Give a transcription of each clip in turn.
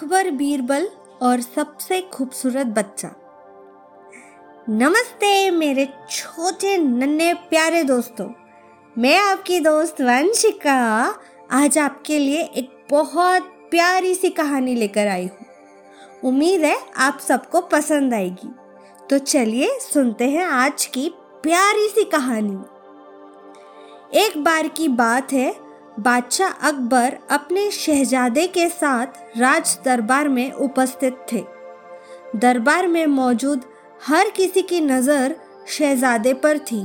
अकबर बीरबल और सबसे खूबसूरत बच्चा। नमस्ते मेरे छोटे नन्हे प्यारे दोस्तों। मैं आपकी दोस्त वंशिका। आज आपके लिए एक बहुत प्यारी सी कहानी लेकर आई हूँ। उम्मीद है आप सबको पसंद आएगी। तो चलिए सुनते हैं आज की प्यारी सी कहानी। एक बार की बात है बादशाह अकबर अपने शहजादे के साथ राज दरबार में उपस्थित थे। दरबार में मौजूद हर किसी की नज़र शहजादे पर थी।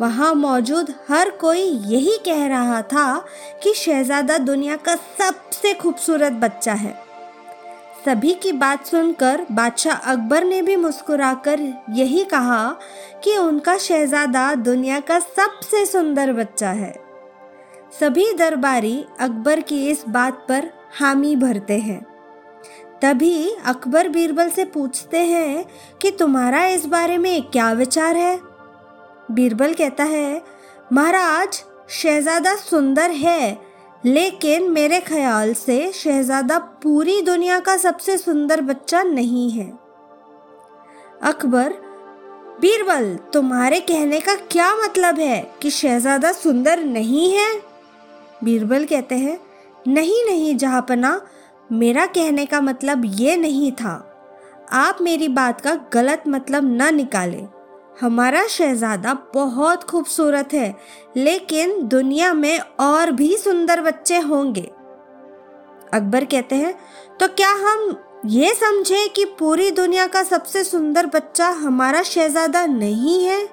वहाँ मौजूद हर कोई यही कह रहा था कि शहजादा दुनिया का सबसे खूबसूरत बच्चा है। सभी की बात सुनकर बादशाह अकबर ने भी मुस्कुराकर यही कहा कि उनका शहजादा दुनिया का सबसे सुंदर बच्चा है। सभी दरबारी अकबर की इस बात पर हामी भरते हैं। तभी अकबर बीरबल से पूछते हैं कि तुम्हारा इस बारे में क्या विचार है? बीरबल कहता है, महाराज, शहजादा सुंदर है, लेकिन मेरे ख्याल से शहजादा पूरी दुनिया का सबसे सुंदर बच्चा नहीं है। अकबर, बीरबल, तुम्हारे कहने का क्या मतलब है कि शहजादा सुंदर नहीं है? बीरबल कहते हैं, नहीं नहीं, जहापना, मेरा कहने का मतलब ये नहीं था। आप मेरी बात का गलत मतलब न निकालें। हमारा शहजादा बहुत खूबसूरत है, लेकिन दुनिया में और भी सुंदर बच्चे होंगे। अकबर कहते हैं तो क्या हम ये समझे कि पूरी दुनिया का सबसे सुंदर बच्चा हमारा शहजादा नहीं है?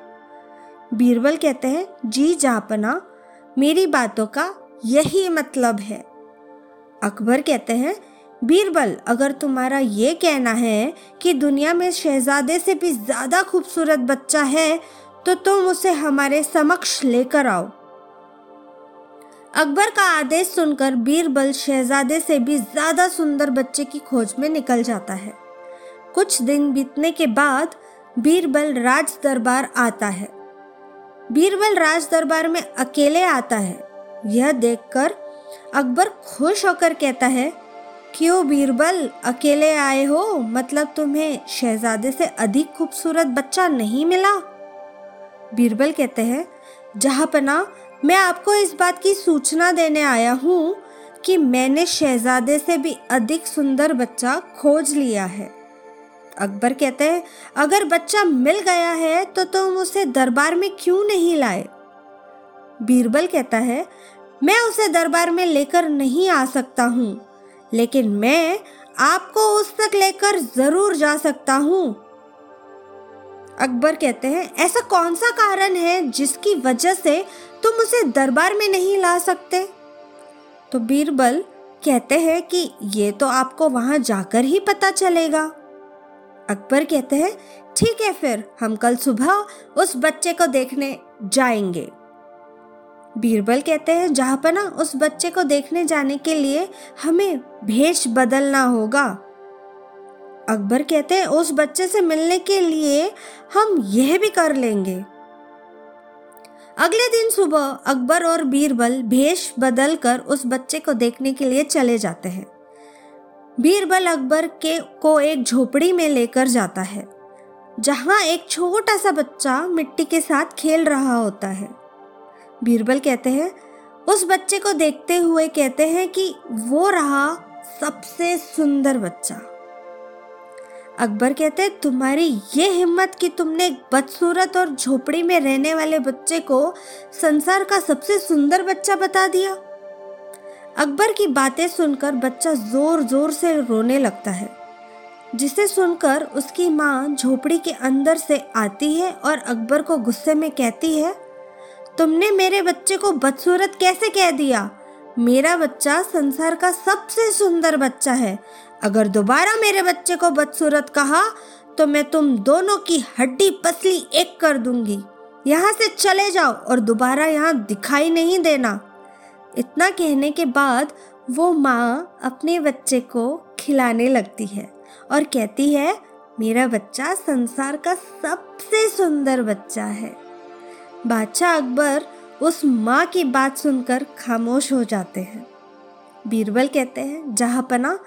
बीरबल कहते हैं, जी जापना मेरी बातों का यही मतलब है। अकबर कहते हैं, बीरबल, अगर तुम्हारा ये कहना है कि दुनिया में शहजादे से भी ज़्यादा खूबसूरत बच्चा है तो तुम उसे हमारे समक्ष लेकर आओ। अकबर का आदेश सुनकर बीरबल शहजादे से भी ज़्यादा सुंदर बच्चे की खोज में निकल जाता है। कुछ दिन बीतने के बाद बीरबल राज दरबार आता है। बीरबल राज दरबार में अकेले आता है। यह देखकर अकबर खुश होकर कहता है, क्यों बीरबल, अकेले आए हो? मतलब तुम्हें शहजादे से अधिक खूबसूरत बच्चा नहीं मिला? बीरबल कहते हैं जहापना मैं आपको इस बात की सूचना देने आया हूँ कि मैंने शहजादे से भी अधिक सुंदर बच्चा खोज लिया है। अकबर कहते हैं, अगर बच्चा मिल गया है तो तुम उसे दरबार में क्यों नहीं लाए? बीरबल कहता है, मैं उसे दरबार में लेकर नहीं आ सकता हूँ, लेकिन मैं आपको उस तक लेकर ज़रूर जा सकता हूँ। अकबर कहते हैं, ऐसा कौन सा कारण है जिसकी वजह से तुम उसे दरबार में नहीं ला सकते? तो बीरबल कहते हैं कि ये तो आपको वहाँ जाकर ही पता चलेगा। अकबर कहते हैं, ठीक है फिर, हम कल सुबह उस बच्चे को देखने जाएँगे। बीरबल कहते हैं, जहाँ पर ना उस बच्चे को देखने जाने के लिए हमें भेष बदलना होगा। अकबर कहते हैं, उस बच्चे से मिलने के लिए हम यह भी कर लेंगे। अगले दिन सुबह अकबर और बीरबल भेष बदल कर उस बच्चे को देखने के लिए चले जाते हैं। बीरबल अकबर के, को एक झोपड़ी में लेकर जाता है, जहाँ एक छोटा सा बच्चा मिट्टी के साथ खेल रहा होता है। बीरबल कहते हैं, उस बच्चे को देखते हुए कहते हैं कि वो रहा सबसे सुंदर बच्चा। अकबर कहते हैं, तुम्हारी ये हिम्मत कि तुमने एक बदसूरत और झोपड़ी में रहने वाले बच्चे को संसार का सबसे सुंदर बच्चा बता दिया। अकबर की बातें सुनकर बच्चा ज़ोर ज़ोर से रोने लगता है, जिसे सुनकर उसकी माँ झोपड़ी के अंदर से आती है और अकबर को गुस्से में कहती है तुमने मेरे बच्चे को बदसूरत कैसे कह दिया? मेरा बच्चा संसार का सबसे सुंदर बच्चा है। अगर दोबारा मेरे बच्चे को बदसूरत कहा तो मैं तुम दोनों की हड्डी पसली एक कर दूँगी। यहाँ से चले जाओ और दोबारा यहाँ दिखाई नहीं देना। इतना कहने के बाद वो माँ अपने बच्चे को खिलाने लगती है और कहती है, मेरा बच्चा संसार का सबसे सुंदर बच्चा है। बादशाह अकबर उस माँ की बात सुनकर खामोश हो जाते हैं। बीरबल कहते हैं, जहाँ पना,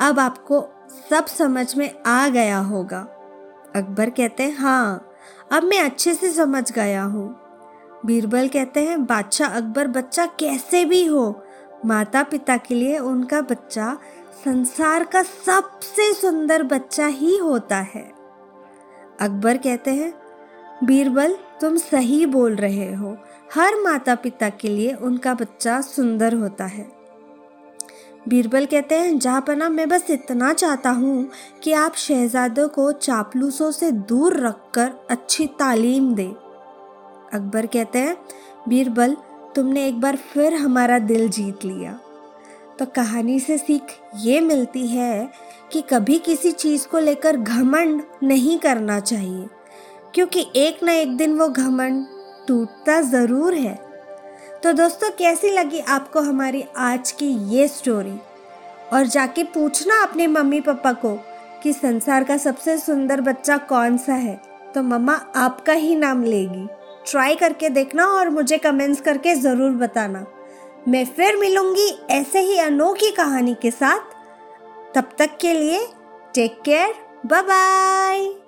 अब आपको सब समझ में आ गया होगा। अकबर कहते हैं हाँ अब मैं अच्छे से समझ गया हूँ। बीरबल कहते हैं, बादशाह अकबर बच्चा कैसे भी हो माता पिता के लिए उनका बच्चा संसार का सबसे सुंदर बच्चा ही होता है। अकबर कहते हैं बीरबल, तुम सही बोल रहे हो। हर माता पिता के लिए उनका बच्चा सुंदर होता है। बीरबल कहते हैं जहाँपना मैं बस इतना चाहता हूँ कि आप शहजादों को चापलूसों से दूर रखकर अच्छी तालीम दे। अकबर कहते हैं, बीरबल, तुमने एक बार फिर हमारा दिल जीत लिया। तो कहानी से सीख ये मिलती है कि कभी किसी चीज़ को लेकर घमंड नहीं करना चाहिए। क्योंकि एक ना एक दिन वो घमंड टूटता ज़रूर है। तो दोस्तों, कैसी लगी आपको हमारी आज की ये स्टोरी और जाके पूछना अपने मम्मी पापा को कि संसार का सबसे सुंदर बच्चा कौन सा है। तो मम्मा आपका ही नाम लेगी। ट्राई करके देखना और मुझे कमेंट्स करके ज़रूर बताना। मैं फिर मिलूँगी ऐसे ही अनोखी कहानी के साथ। तब तक के लिए टेक केयर बाय बाय